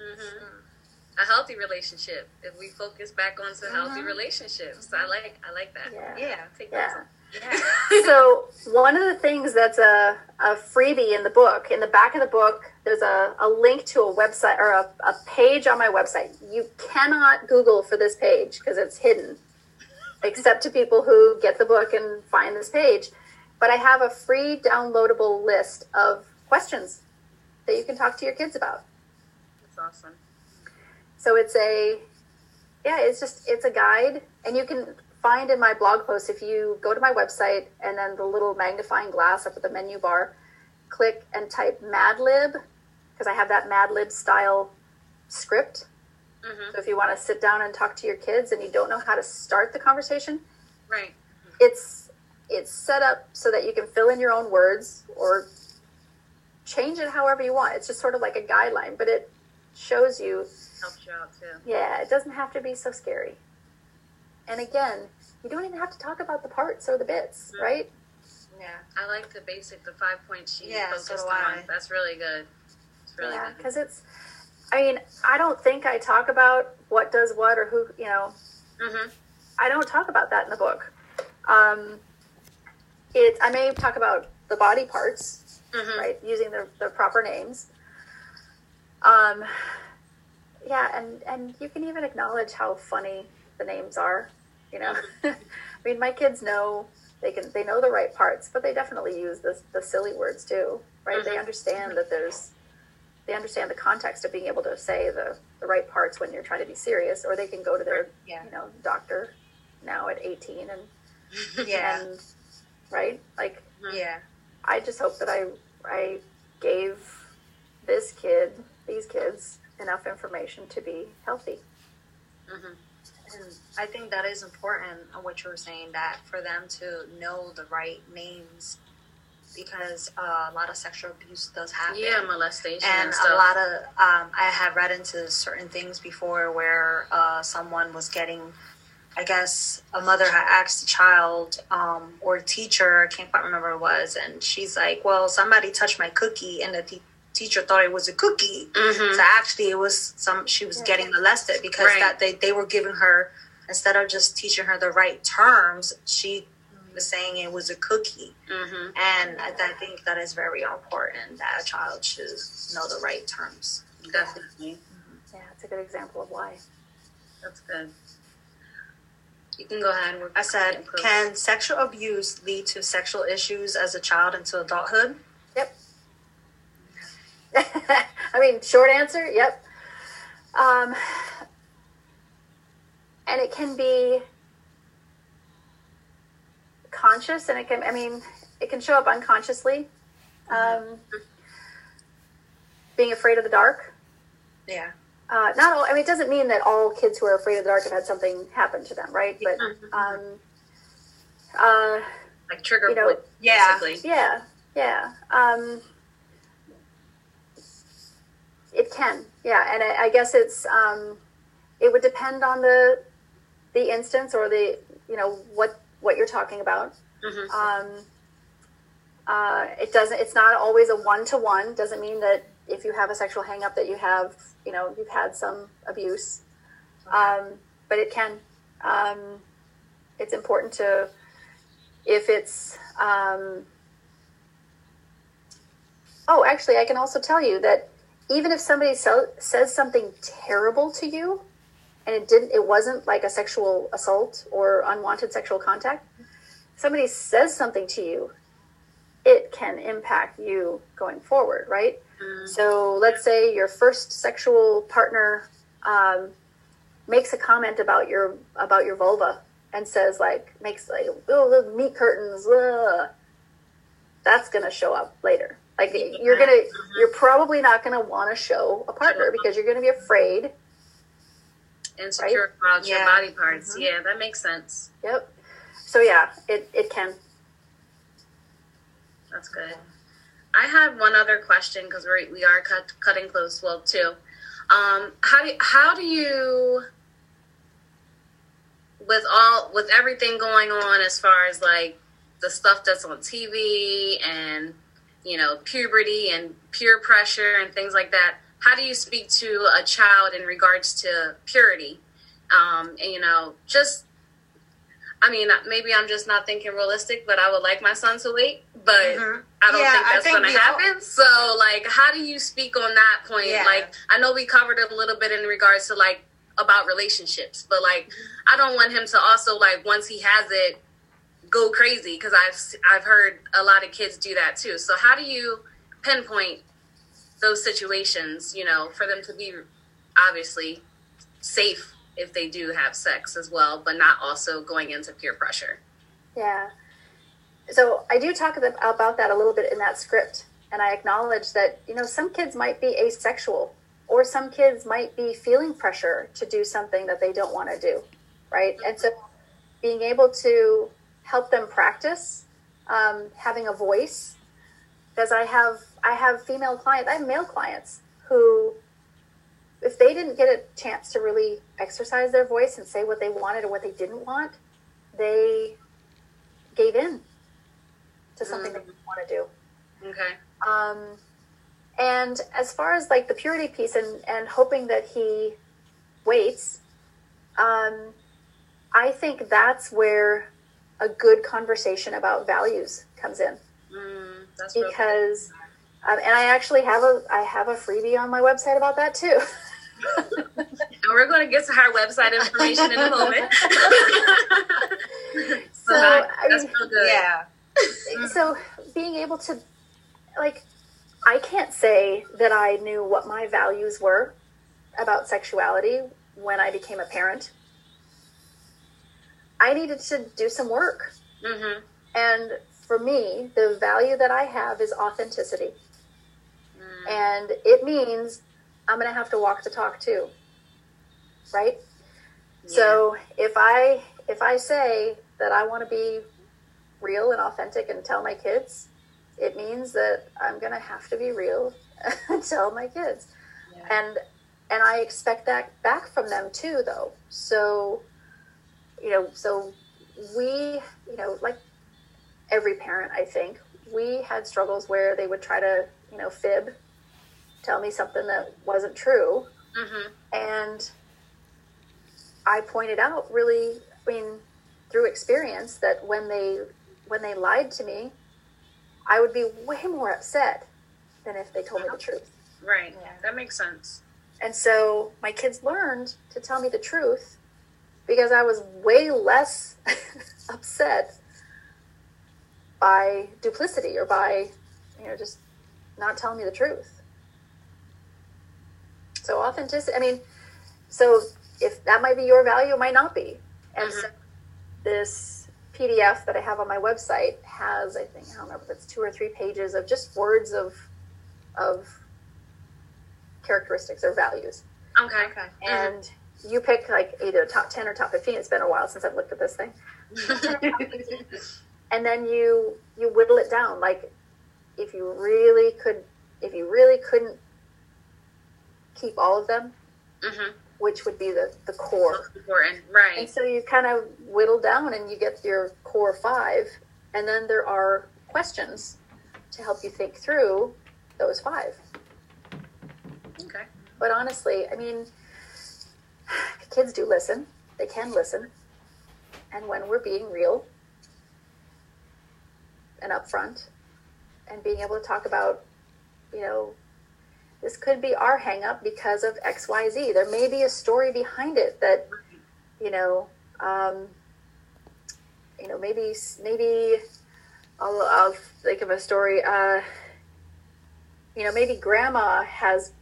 Mm-hmm. A healthy relationship. If we focus back on some healthy mm-hmm. relationships, I like I like that. Yeah, yeah take yeah. that. Yeah. so one of the things that's a, a freebie in the book, in the back of the book, there's a, a link to a website or a, a page on my website. You cannot Google for this page because it's hidden except to people who get the book and find this page. But I have a free downloadable list of questions that you can talk to your kids about. That's awesome. So it's a yeah, it's just it's a guide, and you can find in my blog post if you go to my website and then the little magnifying glass up at the menu bar, click and type Mad Lib because I have that Mad Lib style script. Mm-hmm. So if you want to sit down and talk to your kids and you don't know how to start the conversation, Right. it's it's set up so that you can fill in your own words or change it however you want. It's just sort of like a guideline, but it shows you Helps you out too. yeah, it doesn't have to be so scary. And again, you don't even have to talk about the parts or the bits, Mhm. right? Yeah. I like the basic, the five point sheet Yeah, focused so do on. I. That's really good. It's really yeah, because it's. I mean, I don't think I talk about what does what or who. You know, Mm-hmm. I don't talk about that in the book. Um, it. I may talk about the body parts, Mm-hmm. right, using the, the proper names. Um, yeah, and and you can even acknowledge how funny the names are. You know, I mean, my kids know they can they know the right parts, but they definitely use the the silly words too, right? They Mhm. understand that there's they understand the context of being able to say the the right parts when you're trying to be serious, or they can go to their Yeah. you know doctor now at 18 and Yeah. and right like Yeah. I just hope that I I gave this kid, these kids, enough information to be healthy. Mm-hmm. And I think that is important uh, what you were saying that for them to know the right names because uh, a lot of sexual abuse does happen. Yeah, molestation and, and stuff. a lot of um, I have read into certain things before where uh, someone was getting, I guess a mother had asked a child um, or a teacher, I can't quite remember what it was, and she's like, "Well, somebody touched my cookie," and the te- teacher thought it was a cookie. Mhm. So actually, it was some she was Yeah. getting molested because Right. that they they were giving her instead of just teaching her the right terms, she was saying it was a cookie. Mm-hmm. And I, I think that is very important that a child should know the right terms. Definitely. Yeah, it's a good example of why. That's good. You can go ahead. We're I said, can sexual abuse lead to sexual issues as a child into adulthood? Yep. I mean, short answer, yep. Um, and it can be conscious, and it can, I mean, it can show up unconsciously. Um, being afraid of the dark. Yeah. Uh, not all. I mean, it doesn't mean that all kids who are afraid of the dark have had something happen to them, right? But um, uh, like trigger you know, point, yeah. basically. yeah, yeah. Um, it can, yeah, and I, I guess it's um, it would depend on the the instance or the you know what what you're talking about. Mhm. Um, uh, it doesn't. It's not always a one to one. Doesn't mean that if you have a sexual hangup that you have you know you've had some abuse. Um, but it can. Um, it's important to if it's. Um, oh, actually, I can also tell you that even if somebody so, says something terrible to you, and it didn't, it wasn't like a sexual assault or unwanted sexual contact. Somebody says something to you, it can impact you going forward, right? Mm. So let's say your first sexual partner um, makes a comment about your about your vulva and says like makes like oh the meat curtains. Ugh. That's gonna show up later. Like you're gonna you're probably not gonna want to show a partner because you're gonna be afraid. Insecure about your body parts. Mhm. Yeah, that makes sense. Yep. So yeah, it it can. That's good. I had one other question because we we are cut, cutting close. Well, too. Um, how do how do you with all with everything going on as far as like the stuff that's on TV and you know puberty and peer pressure and things like that? How do you speak to a child in regards to purity? Um, and you know, just I mean, maybe I'm just not thinking realistic, but I would like my son to wait. But Mhm. I don't Yeah, think that's think going to we all- happen. So, like, how do you speak on that point? Yeah. Like, I know we covered it a little bit in regards to like about relationships, but like, I don't want him to also like once he has it go crazy because I've I've heard a lot of kids do that too. So, how do you pinpoint those situations? You know, for them to be obviously safe if they do have sex as well, but not also going into peer pressure. Yeah. So I do talk about that a little bit in that script, and I acknowledge that you know some kids might be asexual, or some kids might be feeling pressure to do something that they don't want to do, right? And so being able to help them practice um, having a voice, because I have I have female clients, I have male clients who if they didn't get a chance to really exercise their voice and say what they wanted or what they didn't want, they gave in to something mm-hmm. they didn't want to do. Okay. Um, and as far as like the purity piece and, and hoping that he waits, um, I think that's where a good conversation about values comes in. Mm, because, um, and I actually have a I have a freebie on my website about that too. and we're going to get to her website information in a moment. so, I mean, yeah. So being able to, like, I can't say that I knew what my values were about sexuality when I became a parent. I needed to do some work. Mm-hmm. And for me, the value that I have is authenticity. Mm. And it means I'm going to have to walk the talk too. Right? Yeah. So if I if I say that I want to be real and authentic and tell my kids, it means that I'm going to have to be real and tell my kids. Yeah. And and I expect that back from them too though. So you know, so we, you know, like every parent, I think, we had struggles where they would try to, you know, fib tell me something that wasn't true. Mm-hmm. And I pointed out really, I mean, through experience that when they when they lied to me, I would be way more upset than if they told me the truth. Right. Yeah. That makes sense. And so my kids learned to tell me the truth because I was way less upset by duplicity or by, you know, just not telling me the truth. So authenticity, I mean, so if that might be your value, it might not be. And mm-hmm. so this PDF that I have on my website has, I think, I don't remember if it's two or three pages of just words of of characteristics or values. Okay. okay. And mm-hmm. you pick like either top ten or top fifteen. It's been a while since I've looked at this thing. and then you you whittle it down. Like if you really could, if you really couldn't keep all of them, mm-hmm. Which would be the, the core. Important, right. And so you kind of whittle down and you get your core five. And then there are questions to help you think through those five. Okay. But honestly, I mean, kids do listen, they can listen. And when we're being real and upfront and being able to talk about, you know, this could be our hangup because of XYZ. There may be a story behind it that, you know, um, you know, maybe, maybe I'll, I'll think of a story. Uh, you know, maybe grandma has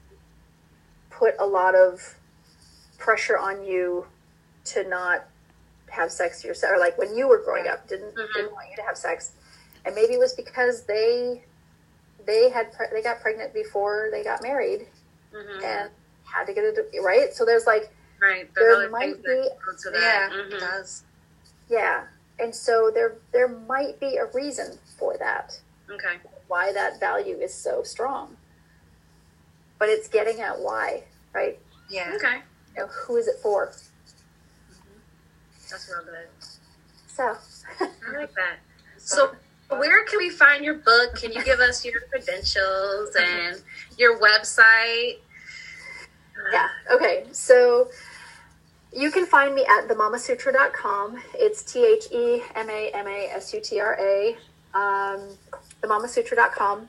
put a lot of pressure on you to not have sex yourself, or like when you were growing up, didn't mm-hmm. didn't want you to have sex, and maybe it was because they they had pre- they got pregnant before they got married mm-hmm. and had to get it right. So there's like right there might be yeah mm-hmm. it does yeah, and so there there might be a reason for that. Okay, why that value is so strong, but it's getting at why, right? Yeah. Okay. You know, who is it for? Mm-hmm. That's real good. So I like that. So where can we find your book? Can you give us your credentials and your website? Yeah. Okay. So you can find me at themamasutra.com. It's T H E M A M A S U T R A. Um, themamasutra.com.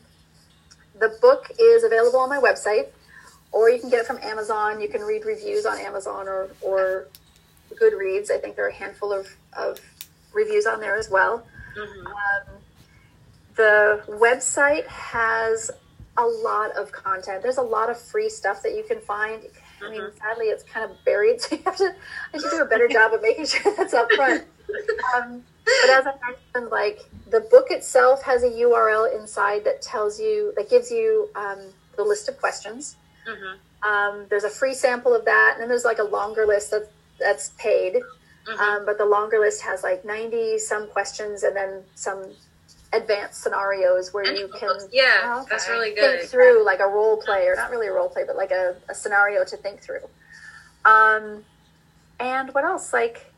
The book is available on my website, or you can get it from Amazon. You can read reviews on Amazon or, or Goodreads. I think there are a handful of, of reviews on there as well. Mm-hmm. Um, the website has a lot of content. There's a lot of free stuff that you can find. I mean, mm-hmm. sadly, it's kind of buried, so you have to. I should do a better job of making sure that's up front. Um, but as I mentioned, like the book itself has a URL inside that tells you that gives you um, the list of questions. Mm-hmm. Um, there's a free sample of that, and then there's like a longer list that that's paid. Mm-hmm. Um, but the longer list has like 90 some questions and then some advanced scenarios where you can yeah okay, that's really good. think through like a role play or not really a role play but like a, a scenario to think through. Um, and what else? Like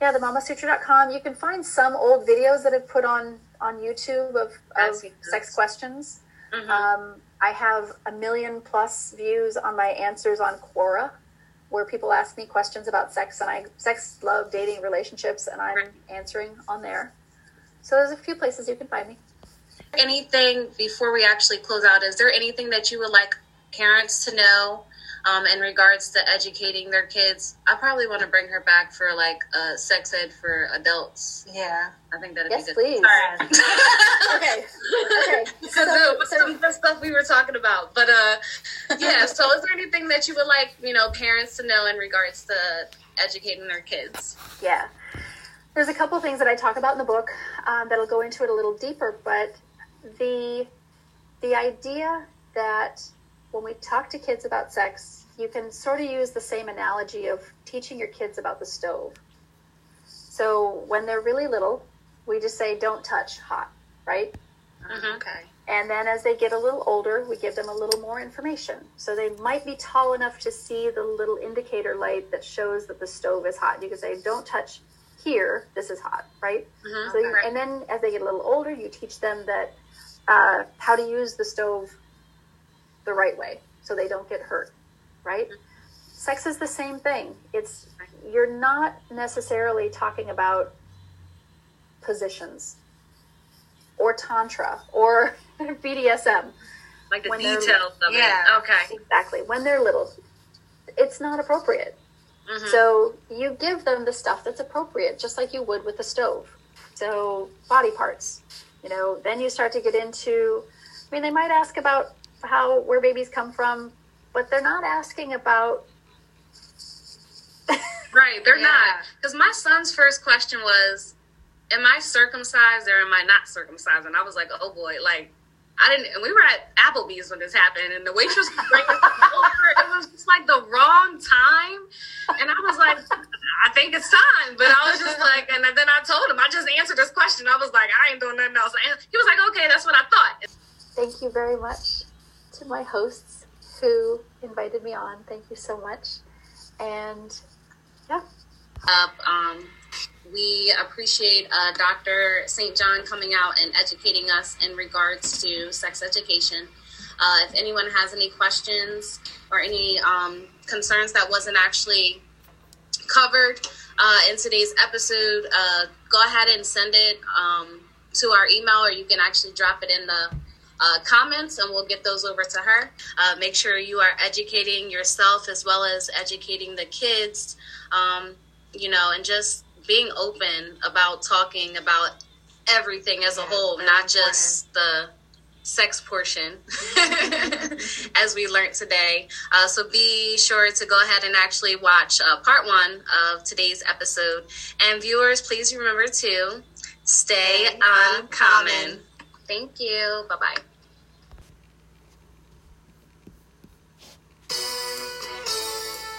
yeah the mamasutra.com you can find some old videos that i've put on on youtube of, of sex questions. Mm-hmm. um, i have a million plus views on my answers on quora where people ask me questions about sex and I sex, love, dating, relationships, and I'm answering on there. So there's a few places you can find me. Anything before we actually close out? Is there anything that you would like parents to know um, in regards to educating their kids. I probably want to bring her back for like uh, sex ed for adults. Yeah, I think that'd yes, be good. please. okay, okay. Because so, so, some of the stuff we were talking about, but uh, yeah. so, is there anything that you would like you know parents to know in regards to educating their kids? Yeah. There's a couple things that I talk about in the book um, that'll go into it a little deeper, but the the idea that when we talk to kids about sex, you can sort of use the same analogy of teaching your kids about the stove. So when they're really little, we just say, don't touch hot, right? Mm-hmm. Okay. And then as they get a little older, we give them a little more information. So they might be tall enough to see the little indicator light that shows that the stove is hot. You can say, don't touch here, this is hot, right? Mm-hmm. So, you, and then as they get a little older, you teach them that uh, how to use the stove the right way so they don't get hurt, right? Sex is the same thing. It's you're not necessarily talking about positions or tantra or BDSM. Like the details of it. yeah, it. Okay. Exactly. When they're little, it's not appropriate. Mm-hmm. So you give them the stuff that's appropriate, just like you would with the stove. So body parts, you know, then you start to get into, I mean, they might ask about how where babies come from, but they're not asking about. right, they're yeah. not. Because my son's first question was, "Am I circumcised or am I not circumcised?" And I was like, "Oh boy!" Like I didn't. And we were at Applebee's when this happened, and the waitress was bringing over. It was just like the wrong time, and I was like, "I think it's time." But I was just like, and then I told him, I just answered this question. I was like, "I ain't doing nothing else." And he was like, "Okay, that's what I thought." Thank you very much to my hosts who invited me on. Thank you so much. And yeah. Uh, um, we appreciate uh, Dr. St. John coming out and educating us in regards to sex education. Uh, if anyone has any questions or any um, concerns that wasn't actually covered uh, in today's episode, uh, go ahead and send it um, to our email, or you can actually drop it in the uh, comments and we'll get those over to her. Uh, make sure you are educating yourself as well as educating the kids, um, you know, and just being open about talking about everything as a whole, not just the sex portion, as we learned today. Uh, so be sure to go ahead and actually watch uh, part one of today's episode. And viewers, please remember to stay uncommon. Thank you. Bye bye. Thank you.